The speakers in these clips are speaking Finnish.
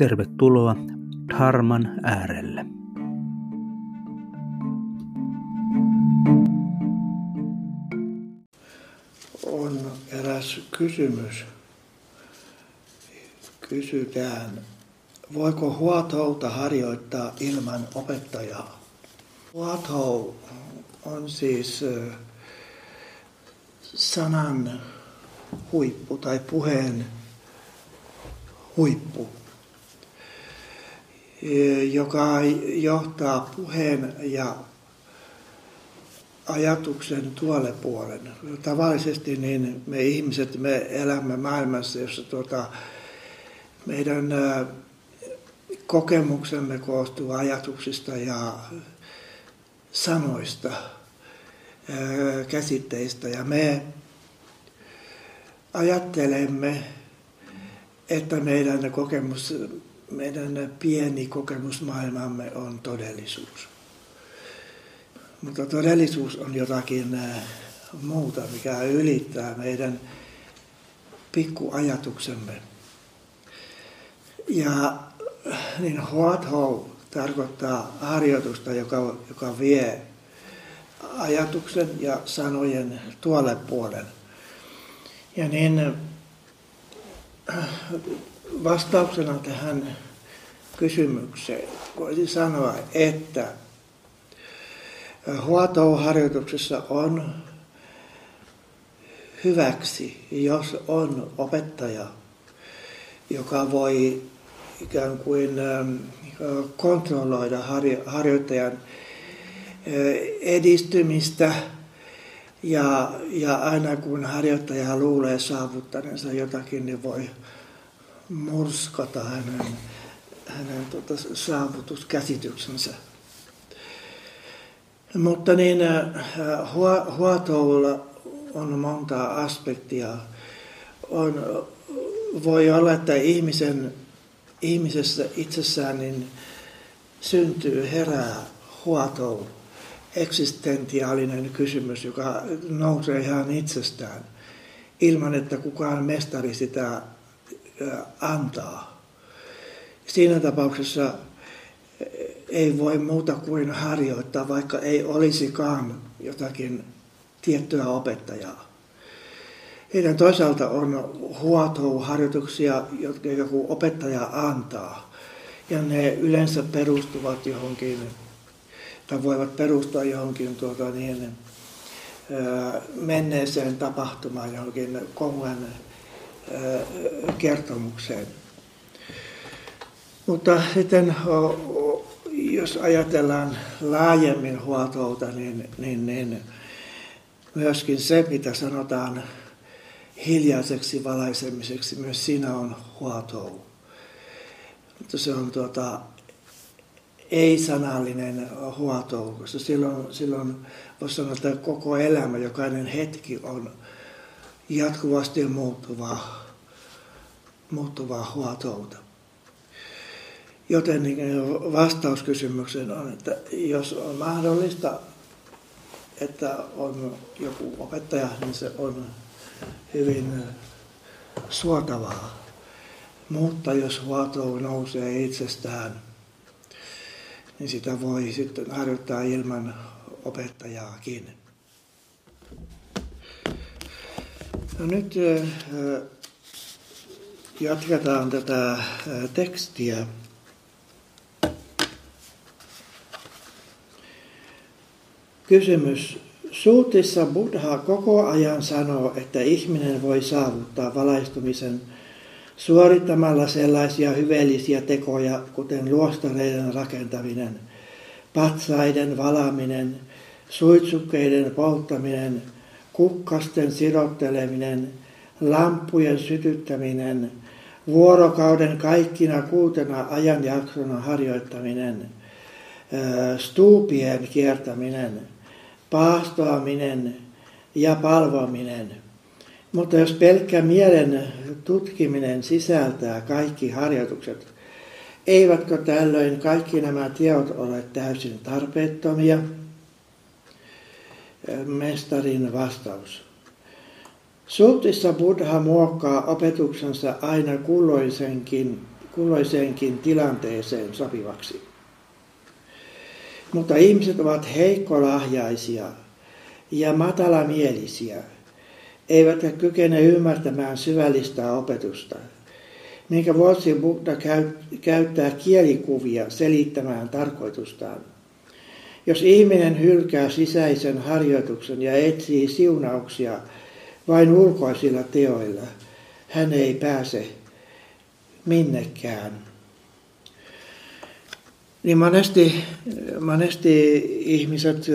tervetuloa Dharman äärelle. eräs kysymys. Kysytään, voiko huotouta harjoittaa ilman opettajaa? Huotou on siis sanan huippu tai puheen huippu, joka johtaa puheen ja ajatuksen tuolle puolen. Tavallisesti niin me ihmiset, me elämme maailmassa, jossa tuota, meidän kokemuksemme koostuu ajatuksista ja sanoista, käsitteistä. Ja me ajattelemme, että meidän kokemus, meidän pieni kokemusmaailmamme on todellisuus. Mutta todellisuus on jotakin äh, muuta, mikä ylittää meidän pikkuajatuksemme. Ja niin Huatho tarkoittaa harjoitusta, joka, joka vie ajatuksen ja sanojen tuolle puolen. Ja niin äh, vastauksena tähän kysymykseen. Voisi sanoa, että Huotou-harjoituksessa on hyväksi, jos on opettaja, joka voi ikään kuin kontrolloida harjoittajan edistymistä ja, ja aina kun harjoittaja luulee saavuttaneensa jotakin, niin voi murskata hänen, hänen tota, saavutuskäsityksensä. Mutta niin äh, huotoulla on monta aspektia. On, voi olla, että ihmisen, ihmisessä itsessään niin syntyy, herää huotou, eksistentiaalinen kysymys, joka nousee ihan itsestään, ilman että kukaan mestari sitä antaa. Siinä tapauksessa ei voi muuta kuin harjoittaa, vaikka ei olisikaan jotakin tiettyä opettajaa. Heidän toisaalta on huotou-harjoituksia, jotka joku opettaja antaa. Ja ne yleensä perustuvat johonkin, tai voivat perustua johonkin tuota, niin, menneeseen tapahtumaan, johonkin kohuan kertomukseen. Mutta sitten jos ajatellaan laajemmin huoltouta, niin, niin, niin myöskin se, mitä sanotaan hiljaiseksi valaisemiseksi, myös siinä on huoltou. Mutta se on tuota, ei-sanallinen huoltou, koska silloin, silloin voisi sanoa, että koko elämä, jokainen hetki on jatkuvasti muuttuvaa, muuttuvaa huoltouta. Joten niin, vastaus kysymykseen on, että jos on mahdollista, että on joku opettaja, niin se on hyvin suotavaa. Mutta jos huotou nousee itsestään, niin sitä voi sitten harjoittaa ilman opettajaakin. No nyt jatketaan tätä tekstiä. Kysymys. Suutissa Buddha koko ajan sanoo, että ihminen voi saavuttaa valaistumisen suorittamalla sellaisia hyveellisiä tekoja, kuten luostareiden rakentaminen, patsaiden valaminen, suitsukkeiden polttaminen, kukkasten sirotteleminen, lampujen sytyttäminen, vuorokauden kaikkina kuutena ajanjaksona harjoittaminen, stuupien kiertäminen, paastoaminen ja palvominen. Mutta jos pelkkä mielen tutkiminen sisältää kaikki harjoitukset, eivätkö tällöin kaikki nämä teot ole täysin tarpeettomia? Mestarin vastaus. Suuttissa Buddha muokkaa opetuksensa aina kulloisenkin, kulloisenkin tilanteeseen sopivaksi. Mutta ihmiset ovat heikkolahjaisia ja matalamielisiä, eivätkä kykene ymmärtämään syvällistä opetusta, minkä vuoksi Buddha käyttää kielikuvia selittämään tarkoitustaan. Jos ihminen hylkää sisäisen harjoituksen ja etsii siunauksia vain ulkoisilla teoilla, hän ei pääse minnekään. Niin monesti, monesti ihmiset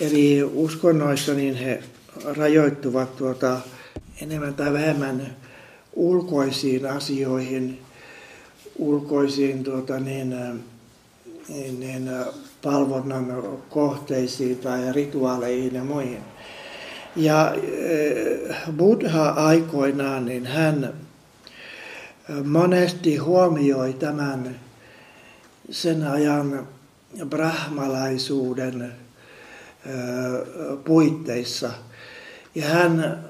eri uskonnoissa, niin he rajoittuvat tuota enemmän tai vähemmän ulkoisiin asioihin, ulkoisiin tuota, niin, niin, palvonnan kohteisiin tai rituaaleihin ja muihin. Ja Buddha aikoinaan, niin hän monesti huomioi tämän sen ajan brahmalaisuuden puitteissa. Ja hän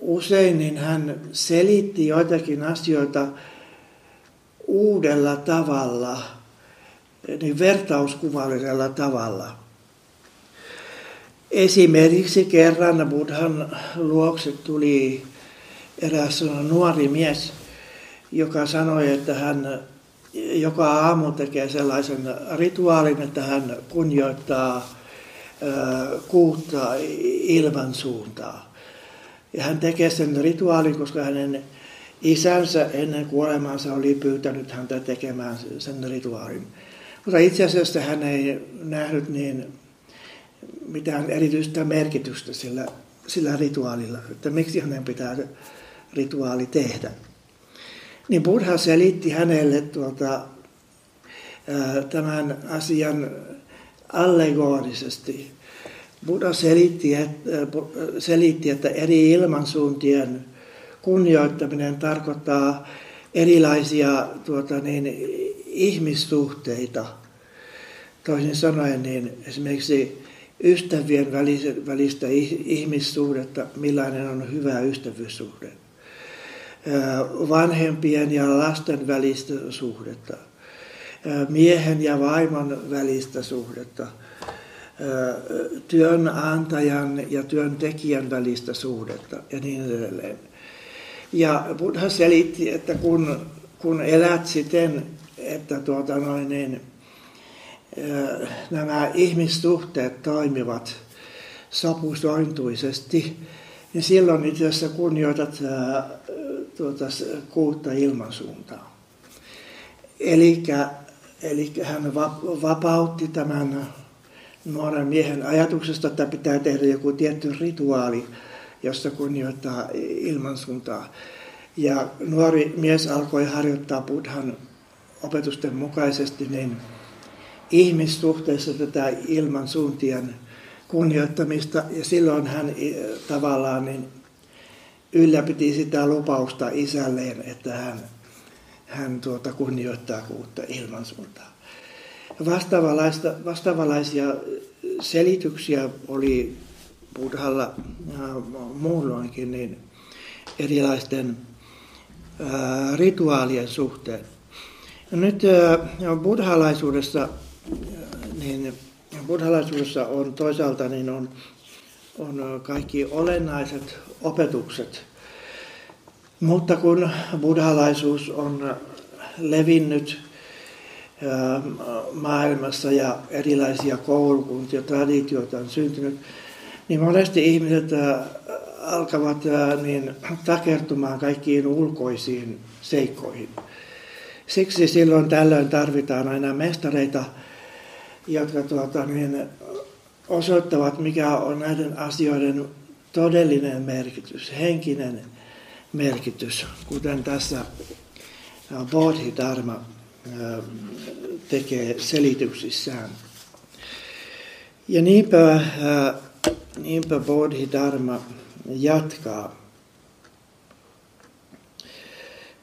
usein niin hän selitti joitakin asioita uudella tavalla, niin vertauskuvallisella tavalla. Esimerkiksi kerran Buddhan luokse tuli eräs nuori mies, joka sanoi, että hän joka aamu tekee sellaisen rituaalin, että hän kunnioittaa kuutta ilman suuntaa. Ja hän tekee sen rituaalin, koska hänen isänsä ennen kuolemaansa oli pyytänyt häntä tekemään sen rituaalin. Mutta itse asiassa hän ei nähnyt niin mitään erityistä merkitystä sillä, sillä rituaalilla, että miksi hänen pitää rituaali tehdä. Niin Buddha selitti hänelle tuota, tämän asian allegorisesti. Buddha selitti, että, selitti, että eri ilmansuuntien kunnioittaminen tarkoittaa erilaisia tuota, niin, ihmissuhteita. Toisin sanoen niin esimerkiksi ystävien välistä ihmissuhdetta, millainen on hyvä ystävyyssuhde. Vanhempien ja lasten välistä suhdetta miehen ja vaimon välistä suhdetta, työnantajan ja työntekijän välistä suhdetta ja niin edelleen. Ja Buddha selitti, että kun, kun elät siten, että tuota noin, niin, nämä ihmissuhteet toimivat sopusointuisesti, niin silloin itse asiassa kunnioitat tuota, kuutta ilmansuuntaa. Eli Eli hän vapautti tämän nuoren miehen ajatuksesta, että pitää tehdä joku tietty rituaali, jossa kunnioittaa ilmansuuntaa. Ja nuori mies alkoi harjoittaa Buddhan opetusten mukaisesti niin ihmissuhteessa tätä ilmansuuntien kunnioittamista. Ja silloin hän tavallaan niin ylläpiti sitä lupausta isälleen, että hän hän tuota kunnioittaa kuutta ilmansuuntaa. Vastaavanlaista, vastaavanlaisia selityksiä oli Buddhalla muulloinkin niin erilaisten ää, rituaalien suhteen. Nyt ää, buddhalaisuudessa, niin buddhalaisuudessa on toisaalta niin on, on kaikki olennaiset opetukset, mutta kun buddhalaisuus on levinnyt maailmassa ja erilaisia koulukuntia, traditioita on syntynyt, niin monesti ihmiset alkavat niin takertumaan kaikkiin ulkoisiin seikkoihin. Siksi silloin tällöin tarvitaan aina mestareita, jotka tuota, niin, osoittavat, mikä on näiden asioiden todellinen merkitys, henkinen merkitys, kuten tässä Bodhidharma tekee selityksissään. Ja niinpä, niinpä Bodhidharma jatkaa.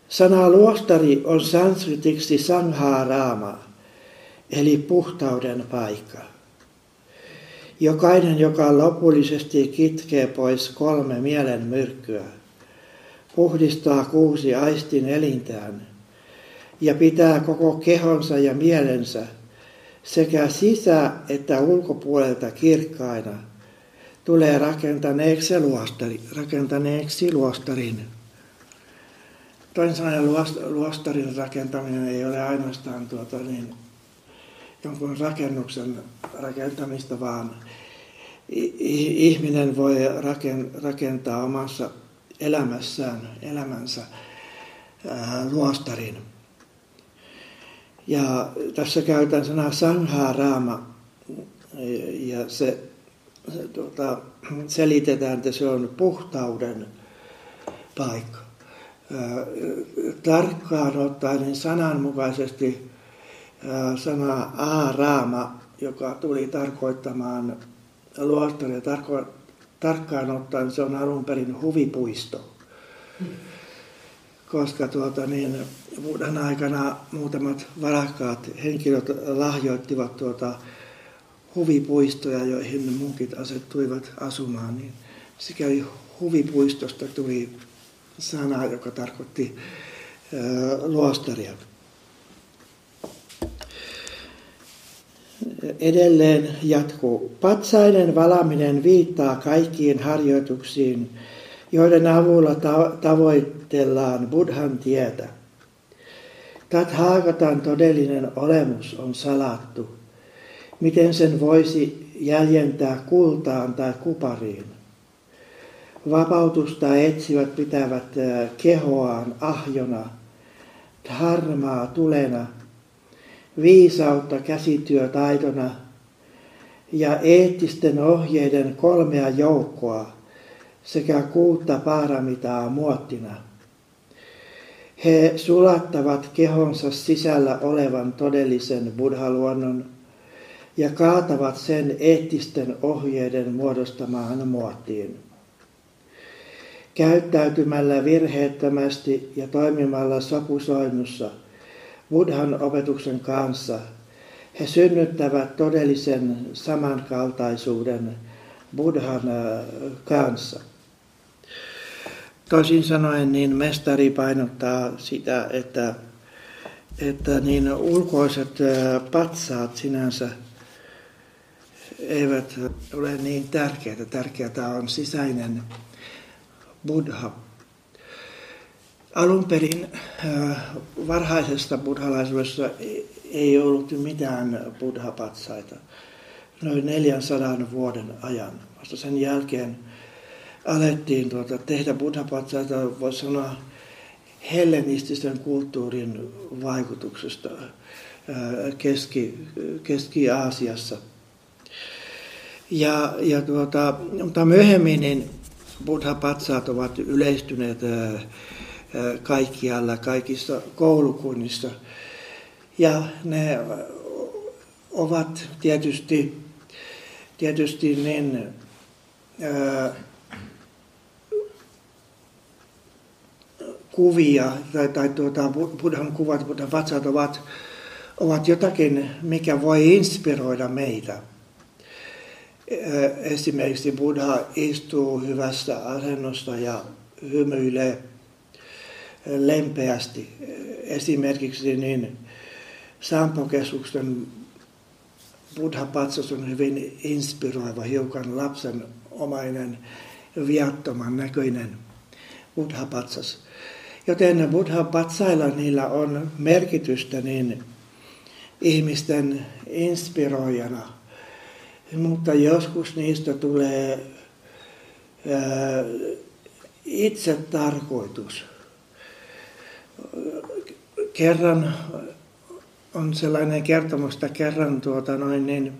Sana luostari on sanskritiksi sangharama, eli puhtauden paikka. Jokainen, joka lopullisesti kitkee pois kolme mielen myrkkyä, puhdistaa kuusi aistin elintään ja pitää koko kehonsa ja mielensä sekä sisä- että ulkopuolelta kirkkaina, tulee rakentaneeksi, luostari, rakentaneeksi luostarin. Toisin sanoen luostarin rakentaminen ei ole ainoastaan tuota, niin, jonkun rakennuksen rakentamista, vaan ihminen voi rakentaa omassa elämässään, elämänsä luostarin. Ja tässä käytän sanaa sangharama ja se, se tuota, selitetään, että se on puhtauden paikka. Tarkkaan ottaen niin sananmukaisesti sana aaraama, joka tuli tarkoittamaan luostaria, tarko, tarkkaan ottaen se on alun perin huvipuisto. Koska tuota, niin, vuoden aikana muutamat varakkaat henkilöt lahjoittivat tuota, huvipuistoja, joihin munkit asettuivat asumaan, niin sikäli huvipuistosta tuli sana, joka tarkoitti ää, luostaria. Edelleen jatkuu. Patsaiden valaminen viittaa kaikkiin harjoituksiin, joiden avulla ta- tavoitellaan Buddhan tietä. Tathagatan todellinen olemus on salattu. Miten sen voisi jäljentää kultaan tai kupariin? Vapautusta etsivät pitävät kehoaan ahjona, dharmaa tulena – viisautta käsityötaitona ja eettisten ohjeiden kolmea joukkoa sekä kuutta paramitaa muottina. He sulattavat kehonsa sisällä olevan todellisen buddhaluonnon ja kaatavat sen eettisten ohjeiden muodostamaan muottiin. Käyttäytymällä virheettömästi ja toimimalla sopusoinnussa – Buddhan opetuksen kanssa he synnyttävät todellisen samankaltaisuuden Buddhan kanssa. Toisin sanoen niin mestari painottaa sitä, että, että niin ulkoiset patsaat sinänsä eivät ole niin tärkeitä. Tärkeää on sisäinen Buddha Alun perin äh, varhaisesta buddhalaisuudessa ei ollut mitään buddhapatsaita noin 400 vuoden ajan. Vasta sen jälkeen alettiin tuota, tehdä buddhapatsaita, voisi sanoa, hellenistisen kulttuurin vaikutuksesta äh, Keski, Keski-Aasiassa. Ja, ja tuota, mutta myöhemmin niin buddhapatsaat ovat yleistyneet äh, kaikkialla, kaikissa koulukunnissa. Ja ne ovat tietysti, tietysti niin, ää, kuvia tai, tai tuota, Buddhan kuvat, Buddhan vatsat ovat, ovat jotakin, mikä voi inspiroida meitä. Esimerkiksi Buddha istuu hyvässä asennosta ja hymyilee lempeästi. Esimerkiksi niin Sampo-keskuksen Buddha-patsas on hyvin inspiroiva, hiukan lapsen omainen, viattoman näköinen Buddha-patsas. Joten Buddha-patsailla niillä on merkitystä niin ihmisten inspiroijana, mutta joskus niistä tulee itse tarkoitus kerran on sellainen kertomus, että kerran tuota noin niin,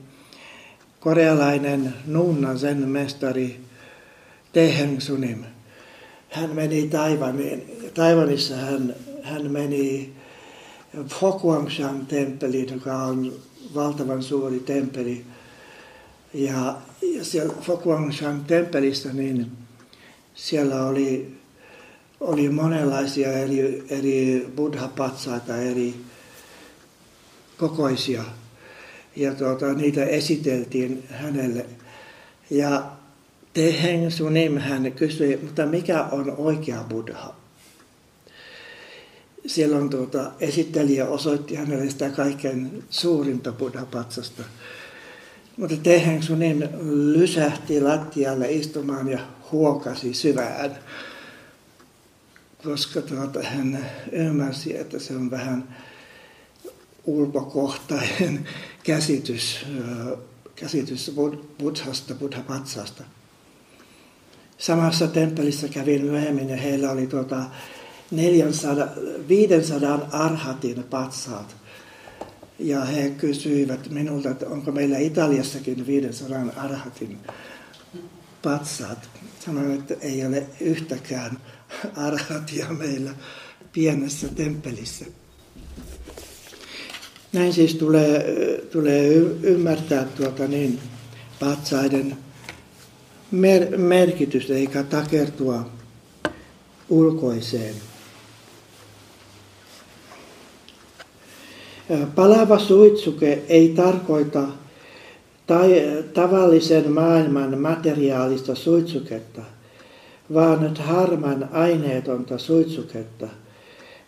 korealainen nunna sen mestari Teheng Sunim, hän meni Taivaniin. Taivanissa hän, hän meni Fokuangshan temppeliin, joka on valtavan suuri temppeli. Ja, ja siellä Fokuangshan temppelissä, niin siellä oli, oli monenlaisia eri, eri buddha-patsaita, eri kokoisia. Ja tuota, niitä esiteltiin hänelle. Ja Teheng Sunim hän kysyi, mutta mikä on oikea buddha? Silloin tuota, esittelijä osoitti hänelle sitä kaikkein suurinta buddha-patsasta. Mutta Teheng Sunim lysähti lattialle istumaan ja huokasi syvään, koska tuota, hän ymmärsi, että se on vähän ulkokohtainen käsitys, käsitys buddhasta, buddha-patsasta. Samassa temppelissä kävin myöhemmin ja heillä oli tuota 400, 500 arhatin patsaat. Ja he kysyivät minulta, että onko meillä Italiassakin 500 arhatin patsaat. Sanoin, että ei ole yhtäkään arhatia meillä pienessä temppelissä. Näin siis tulee, tulee ymmärtää tuota niin, patsaiden mer- merkitystä eikä takertua ulkoiseen. Palava suitsuke ei tarkoita tai tavallisen maailman materiaalista suitsuketta, vaan harman aineetonta suitsuketta,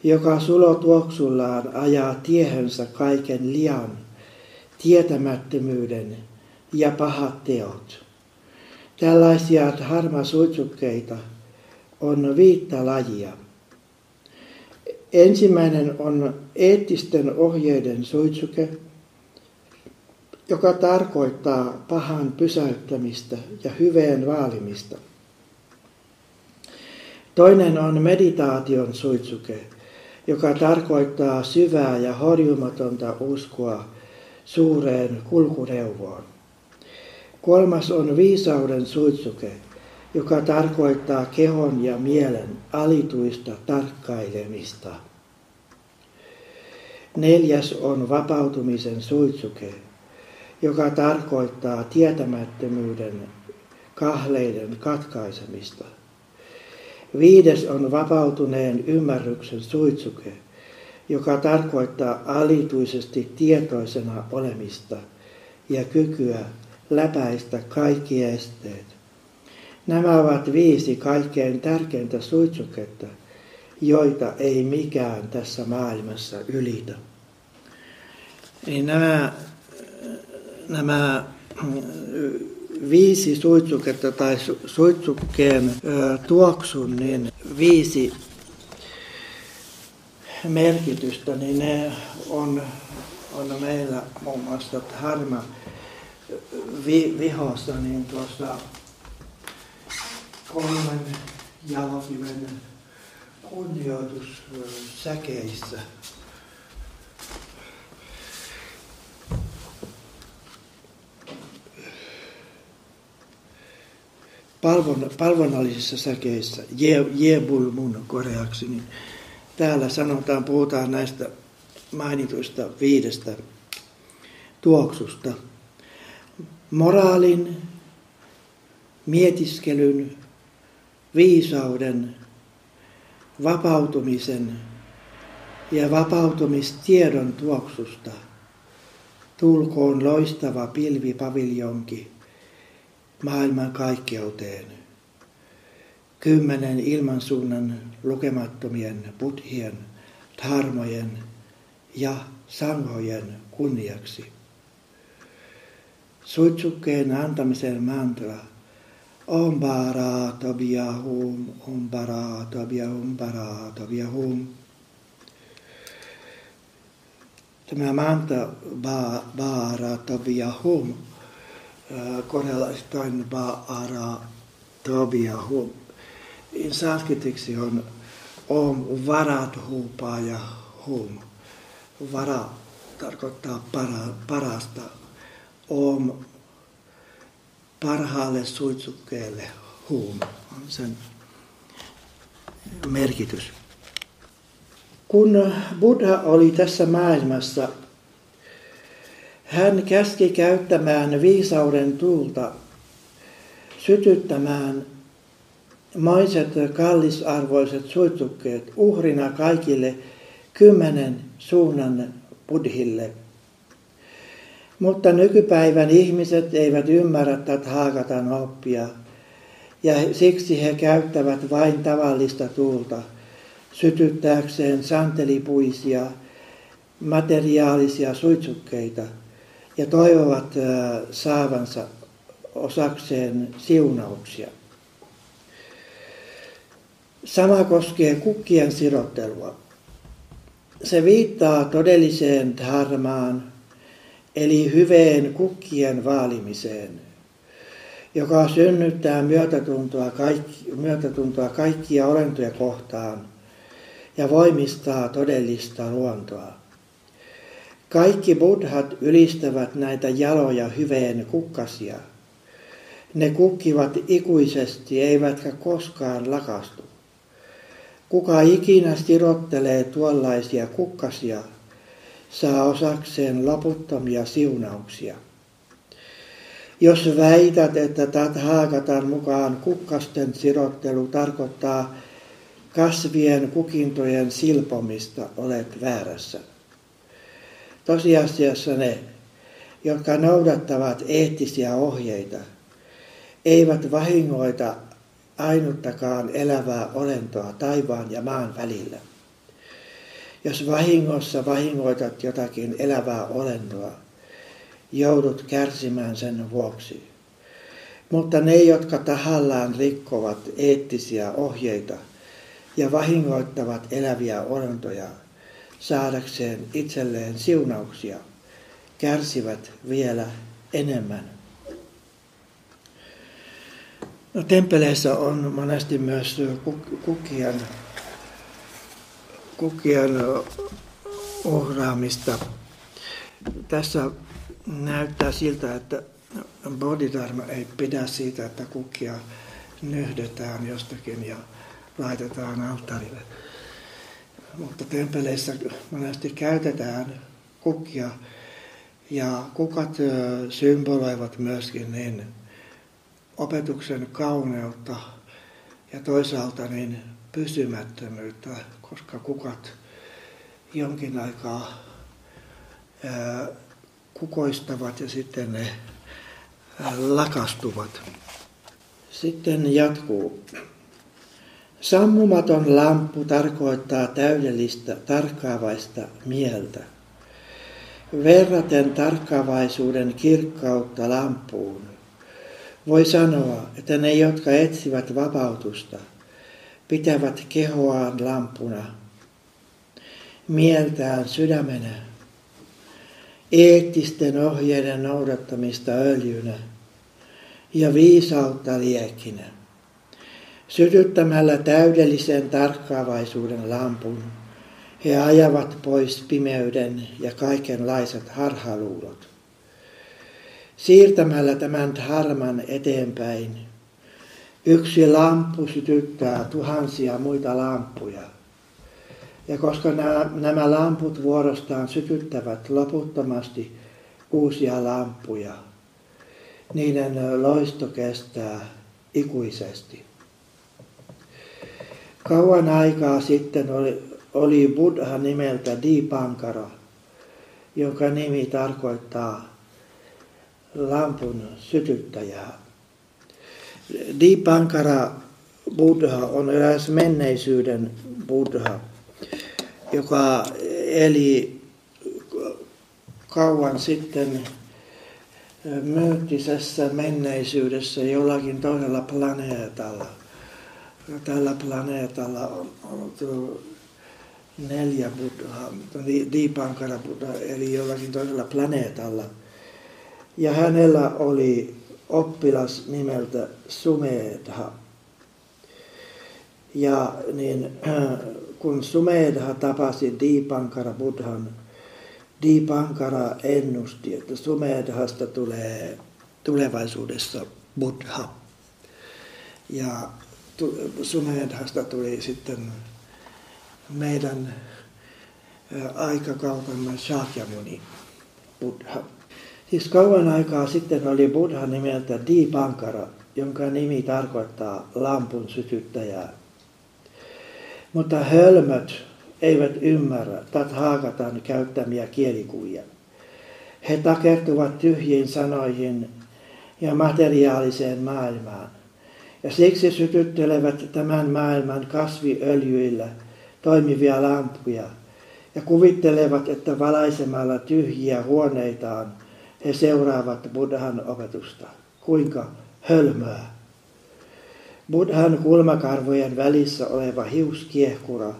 joka sulotuoksullaan ajaa tiehönsä kaiken lian, tietämättömyyden ja pahat teot. Tällaisia harmasuitsukkeita on viittä lajia. Ensimmäinen on eettisten ohjeiden suitsuke, joka tarkoittaa pahan pysäyttämistä ja hyveen vaalimista. Toinen on meditaation suitsuke, joka tarkoittaa syvää ja horjumatonta uskoa suureen kulkuneuvoon. Kolmas on viisauden suitsuke, joka tarkoittaa kehon ja mielen alituista tarkkailemista. Neljäs on vapautumisen suitsuke, joka tarkoittaa tietämättömyyden kahleiden katkaisemista. Viides on vapautuneen ymmärryksen suitsuke, joka tarkoittaa alituisesti tietoisena olemista ja kykyä läpäistä kaikki esteet. Nämä ovat viisi kaikkein tärkeintä suitsuketta, joita ei mikään tässä maailmassa ylitä. Niin nämä, nämä viisi suitsuketta tai suitsukkeen tuoksun, niin viisi merkitystä, niin ne on, on meillä muun muassa harma vi, vihossa, niin tuossa kolmen jalokiven kunnioitussäkeissä palvon, palvonnallisissa säkeissä, je, jebul mun koreaksi, niin täällä sanotaan, puhutaan näistä mainituista viidestä tuoksusta. Moraalin, mietiskelyn, viisauden, vapautumisen ja vapautumistiedon tuoksusta tulkoon loistava pilvipaviljonki maailman kaikkeuteen. Kymmenen ilmansuunnan lukemattomien buddhien, dharmojen ja sangojen kunniaksi. Suitsukkeen antamisen mantra Om bara tabia hum, om bara tabia hum, bara tabia hum. Tämä mantra ba, bara tabia hum korealaistain Baara Tobia. Sanskritiksi on Om varat ja hum. Vara tarkoittaa para, parasta. Om parhaalle suitsukkeelle hum on sen merkitys. Kun Buddha oli tässä maailmassa, hän käski käyttämään viisauden tulta sytyttämään maiset kallisarvoiset suitsukkeet uhrina kaikille kymmenen suunnan buddhille. Mutta nykypäivän ihmiset eivät ymmärrä tätä haakatan oppia ja siksi he käyttävät vain tavallista tuulta sytyttääkseen santelipuisia materiaalisia suitsukkeita ja toivovat saavansa osakseen siunauksia. Sama koskee kukkien sirottelua. Se viittaa todelliseen dharmaan, eli hyveen kukkien vaalimiseen, joka synnyttää myötätuntoa, kaikki, myötätuntoa kaikkia olentoja kohtaan ja voimistaa todellista luontoa. Kaikki buddhat ylistävät näitä jaloja hyveen kukkasia. Ne kukkivat ikuisesti eivätkä koskaan lakastu. Kuka ikinä sirottelee tuollaisia kukkasia, saa osakseen loputtomia siunauksia. Jos väität, että Tathagatan mukaan kukkasten sirottelu tarkoittaa kasvien kukintojen silpomista, olet väärässä. Tosiasiassa ne, jotka noudattavat eettisiä ohjeita, eivät vahingoita ainuttakaan elävää olentoa taivaan ja maan välillä. Jos vahingossa vahingoitat jotakin elävää olentoa, joudut kärsimään sen vuoksi. Mutta ne, jotka tahallaan rikkovat eettisiä ohjeita ja vahingoittavat eläviä olentoja saadakseen itselleen siunauksia, kärsivät vielä enemmän. No, tempeleissä on monesti myös kukien, kukien uhraamista. Tässä näyttää siltä, että Bodhidharma ei pidä siitä, että kukkia nyhdetään jostakin ja laitetaan alttarille. Mutta tempeleissä monesti käytetään kukkia ja kukat symboloivat myöskin niin opetuksen kauneutta ja toisaalta niin pysymättömyyttä, koska kukat jonkin aikaa kukoistavat ja sitten ne lakastuvat. Sitten jatkuu. Sammumaton lamppu tarkoittaa täydellistä tarkkaavaista mieltä. Verraten tarkkaavaisuuden kirkkautta lampuun voi sanoa, että ne, jotka etsivät vapautusta, pitävät kehoaan lampuna, mieltään sydämenä, eettisten ohjeiden noudattamista öljynä ja viisautta liekkinä. Sytyttämällä täydellisen tarkkaavaisuuden lampun, he ajavat pois pimeyden ja kaikenlaiset harhaluulot siirtämällä tämän harman eteenpäin. Yksi lamppu sytyttää tuhansia muita lampuja. Ja koska nämä, nämä lamput vuorostaan sytyttävät loputtomasti uusia lampuja, niiden loisto kestää ikuisesti. Kauan aikaa sitten oli, oli Buddha nimeltä Dipankara, jonka nimi tarkoittaa lampun sytyttäjää. Dipankara Buddha on eräs menneisyyden Buddha, joka eli kauan sitten myyttisessä menneisyydessä jollakin toisella planeetalla. Tällä planeetalla on ollut neljä Buddhaa, Dipankara Buddha, eli jollakin toisella planeetalla – ja hänellä oli oppilas nimeltä Sumedha. Ja niin, kun Sumedha tapasi Dipankara Buddhan, Dipankara ennusti, että Sumedhasta tulee tulevaisuudessa Buddha. Ja Sumedhasta tuli sitten meidän aikakautemme Shakyamuni Buddha. Siis kauan aikaa sitten oli Buddha nimeltä Dipankara, jonka nimi tarkoittaa lampun sytyttäjää. Mutta hölmöt eivät ymmärrä Tathagatan käyttämiä kielikuvia. He takertuvat tyhjiin sanoihin ja materiaaliseen maailmaan. Ja siksi sytyttelevät tämän maailman kasviöljyillä toimivia lampuja ja kuvittelevat, että valaisemalla tyhjiä huoneitaan he seuraavat Buddhan opetusta. Kuinka hölmöä. Buddhan kulmakarvojen välissä oleva hiuskiehkura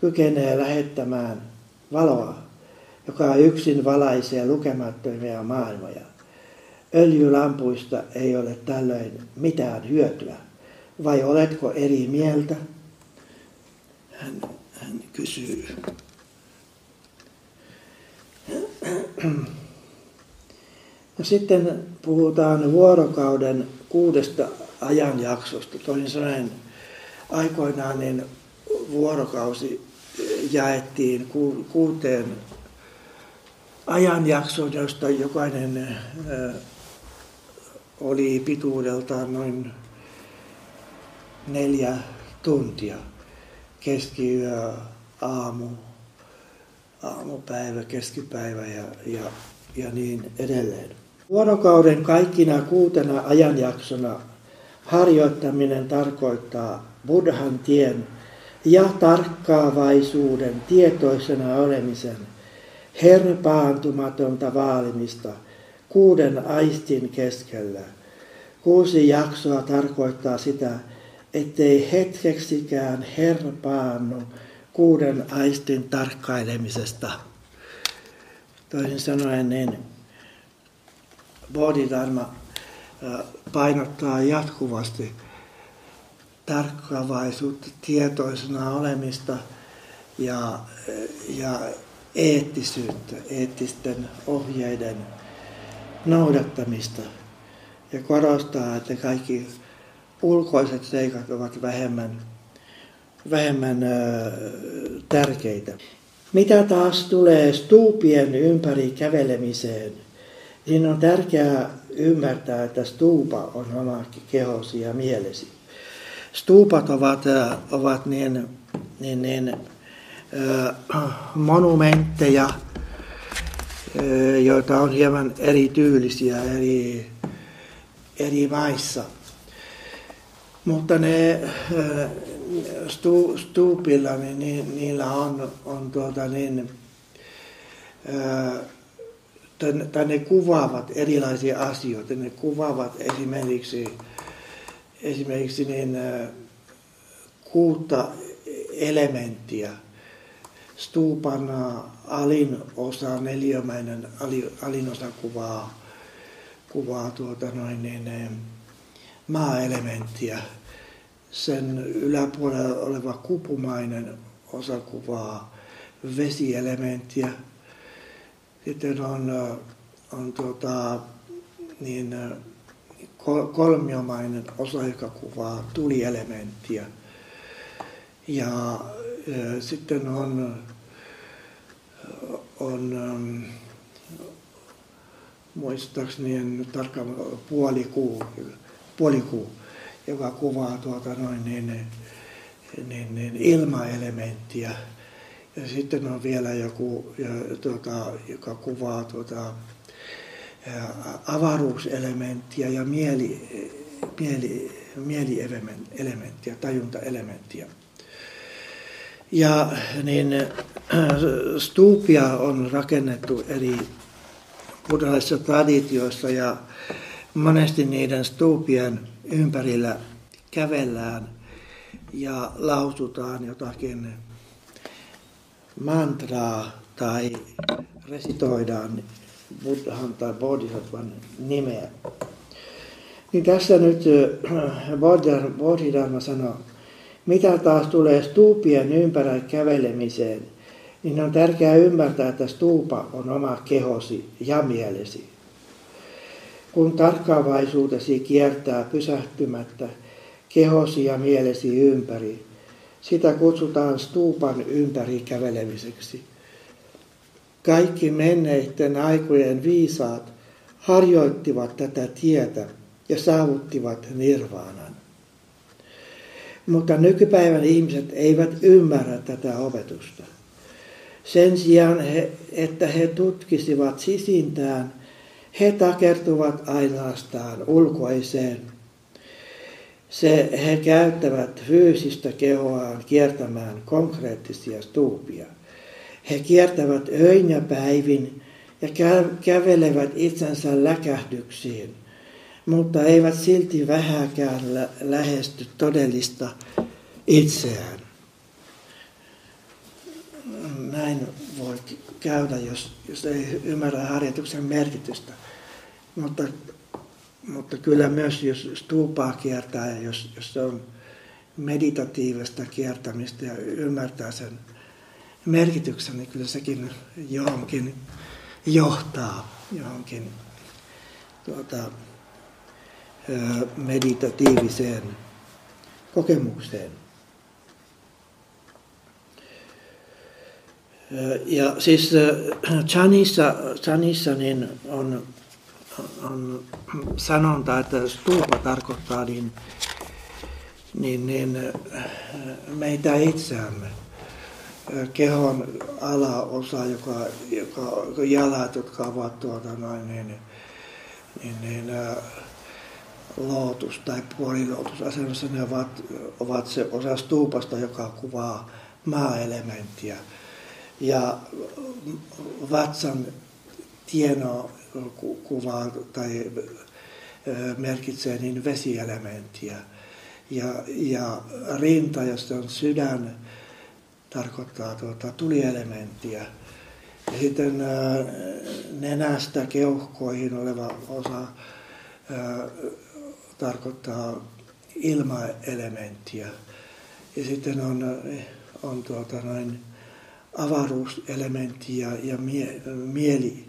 kykenee lähettämään valoa, joka yksin valaisee lukemattomia maailmoja. Öljylampuista ei ole tällöin mitään hyötyä. Vai oletko eri mieltä? Hän, hän kysyy. No sitten puhutaan vuorokauden kuudesta ajanjaksosta. Toisin sanoen aikoinaan niin vuorokausi jaettiin kuuteen ajanjaksoon, josta jokainen oli pituudeltaan noin neljä tuntia. Keskiyö, aamu, aamupäivä, keskipäivä ja, ja, ja niin edelleen. Vuorokauden kaikkina kuutena ajanjaksona harjoittaminen tarkoittaa Buddhan tien ja tarkkaavaisuuden tietoisena olemisen herpaantumatonta vaalimista kuuden aistin keskellä. Kuusi jaksoa tarkoittaa sitä, ettei hetkeksikään herpaannu kuuden aistin tarkkailemisesta. Toisin sanoen, niin Bodhidharma painottaa jatkuvasti tarkkaavaisuutta, tietoisena olemista ja, ja eettisyyttä, eettisten ohjeiden noudattamista ja korostaa, että kaikki ulkoiset seikat ovat vähemmän, vähemmän ö, tärkeitä. Mitä taas tulee stuupien ympäri kävelemiseen, niin on tärkeää ymmärtää, että stuupa on oma kehosi ja mielesi. Stuupat ovat, ovat niin, niin, niin monumentteja, joita on hieman erityylisiä eri, eri maissa. Mutta ne stu, stuupilla, niin niillä on, on tuota niin, tai ne kuvaavat erilaisia asioita. Ne kuvaavat esimerkiksi, esimerkiksi niin, kuutta elementtiä. Stuupan alin osa, neliömäinen alin osa kuvaa, kuvaa tuota noin niin, maa-elementtiä. Sen yläpuolella oleva kupumainen osa kuvaa vesielementtiä sitten on, on tuota, niin, kolmiomainen osa, joka kuvaa tulielementtiä. Ja sitten on, on muistaakseni en tarkkaan puolikuu, puolikuu, joka kuvaa tuota noin niin, niin, niin ilmaelementtiä ja sitten on vielä joku, ja, tuota, joka kuvaa tuota, avaruuselementtiä ja mieli, mieli, mielielementtiä, tajuntaelementtiä. Ja niin stuupia on rakennettu eri buddhalaisissa traditioissa ja monesti niiden stuupien ympärillä kävellään ja lausutaan jotakin mantraa tai resitoidaan Buddhan tai Bodhisattvan nimeä. Niin tässä nyt äh, Bodhidharma sanoo, mitä taas tulee stuupien ympärillä kävelemiseen, niin on tärkeää ymmärtää, että stuupa on oma kehosi ja mielesi. Kun tarkkaavaisuutesi kiertää pysähtymättä kehosi ja mielesi ympäri. Sitä kutsutaan stuupan ympäri kävelemiseksi. Kaikki menneiden aikojen viisaat harjoittivat tätä tietä ja saavuttivat nirvaanan. Mutta nykypäivän ihmiset eivät ymmärrä tätä opetusta. Sen sijaan, he, että he tutkisivat sisintään, he takertuvat ainoastaan ulkoiseen. Se, he käyttävät fyysistä kehoaan kiertämään konkreettisia stuupia. He kiertävät öin ja päivin ja kävelevät itsensä läkähdyksiin, mutta eivät silti vähäkään lä- lähesty todellista itseään. Näin voi käydä, jos, jos ei ymmärrä harjoituksen merkitystä. Mutta, mutta kyllä myös, jos stuupaa kiertää ja jos, jos se on meditatiivista kiertämistä ja ymmärtää sen merkityksen, niin kyllä sekin johonkin johtaa johonkin tuota, meditatiiviseen kokemukseen. Ja siis Chanissa, Chanissa niin on, on sanonta, että stuupa tarkoittaa niin, niin, niin meitä itseämme kehon alaosa, joka, joka, jalat, jotka ovat tuota noin, niin, niin, niin lootus- tai puolilootusasennossa, ne ovat, ovat se osa stuupasta, joka kuvaa maa-elementtiä. Ja vatsan tieno kuvaa tai merkitsee niin vesielementtiä. Ja, ja rinta, jossa on sydän, tarkoittaa tuota tulielementtiä. Ja sitten nenästä keuhkoihin oleva osa tarkoittaa ilmaelementtiä. Ja sitten on, on tuota noin avaruuselementti ja, ja mie, mieli,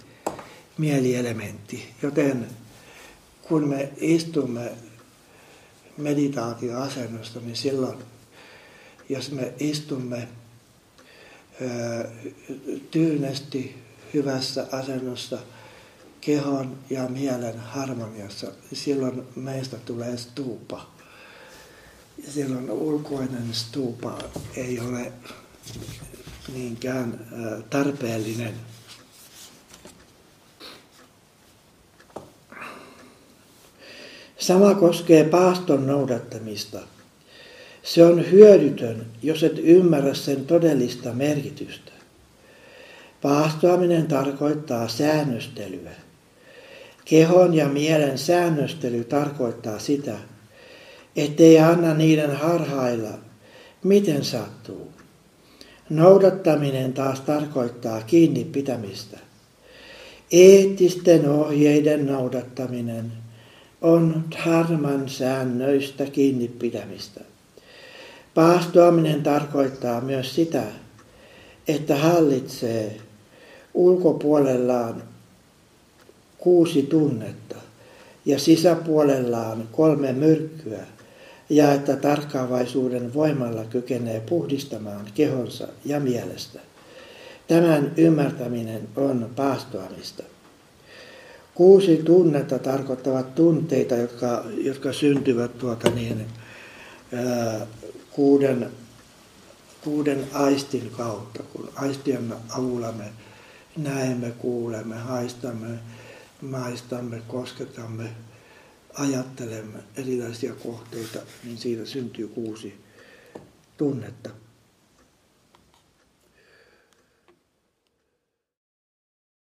mielielementti. Joten kun me istumme meditaatioasennosta, niin silloin, jos me istumme tyynesti hyvässä asennossa kehon ja mielen harmoniassa, silloin meistä tulee stuupa. Ja silloin ulkoinen stuupa ei ole niinkään tarpeellinen. Sama koskee paaston noudattamista – se on hyödytön, jos et ymmärrä sen todellista merkitystä. Paastoaminen tarkoittaa säännöstelyä. Kehon ja mielen säännöstely tarkoittaa sitä, ettei anna niiden harhailla, miten sattuu. Noudattaminen taas tarkoittaa kiinni pitämistä. Eettisten ohjeiden noudattaminen on dharman säännöistä kiinni pitämistä. Paastoaminen tarkoittaa myös sitä, että hallitsee ulkopuolellaan kuusi tunnetta ja sisäpuolellaan kolme myrkkyä ja että tarkkaavaisuuden voimalla kykenee puhdistamaan kehonsa ja mielestä. Tämän ymmärtäminen on paastoamista. Kuusi tunnetta tarkoittavat tunteita, jotka, jotka syntyvät tuota niin, ää, kuuden, kuuden aistin kautta, kun aistien avulla me näemme, kuulemme, haistamme, maistamme, kosketamme, ajattelemme erilaisia kohteita, niin siitä syntyy kuusi tunnetta.